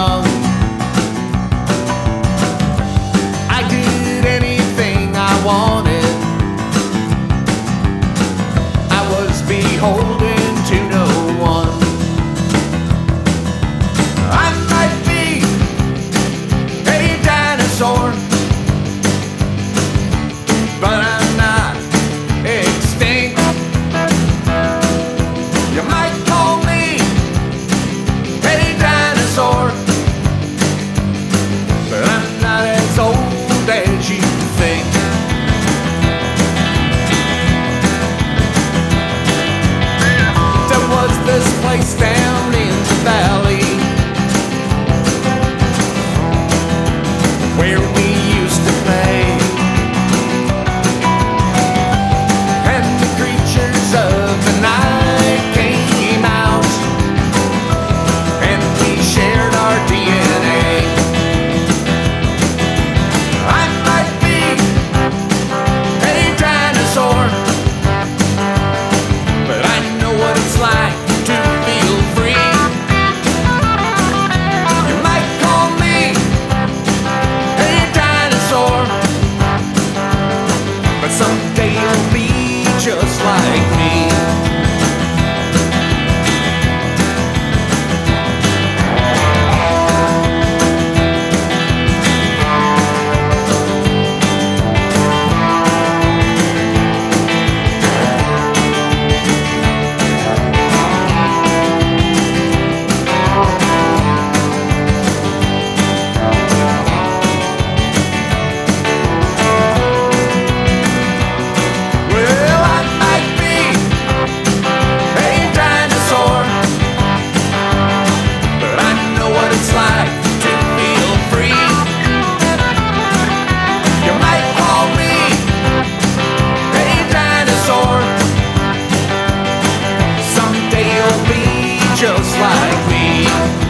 young. I did anything I wanted. I was beholden. can't stand Bye.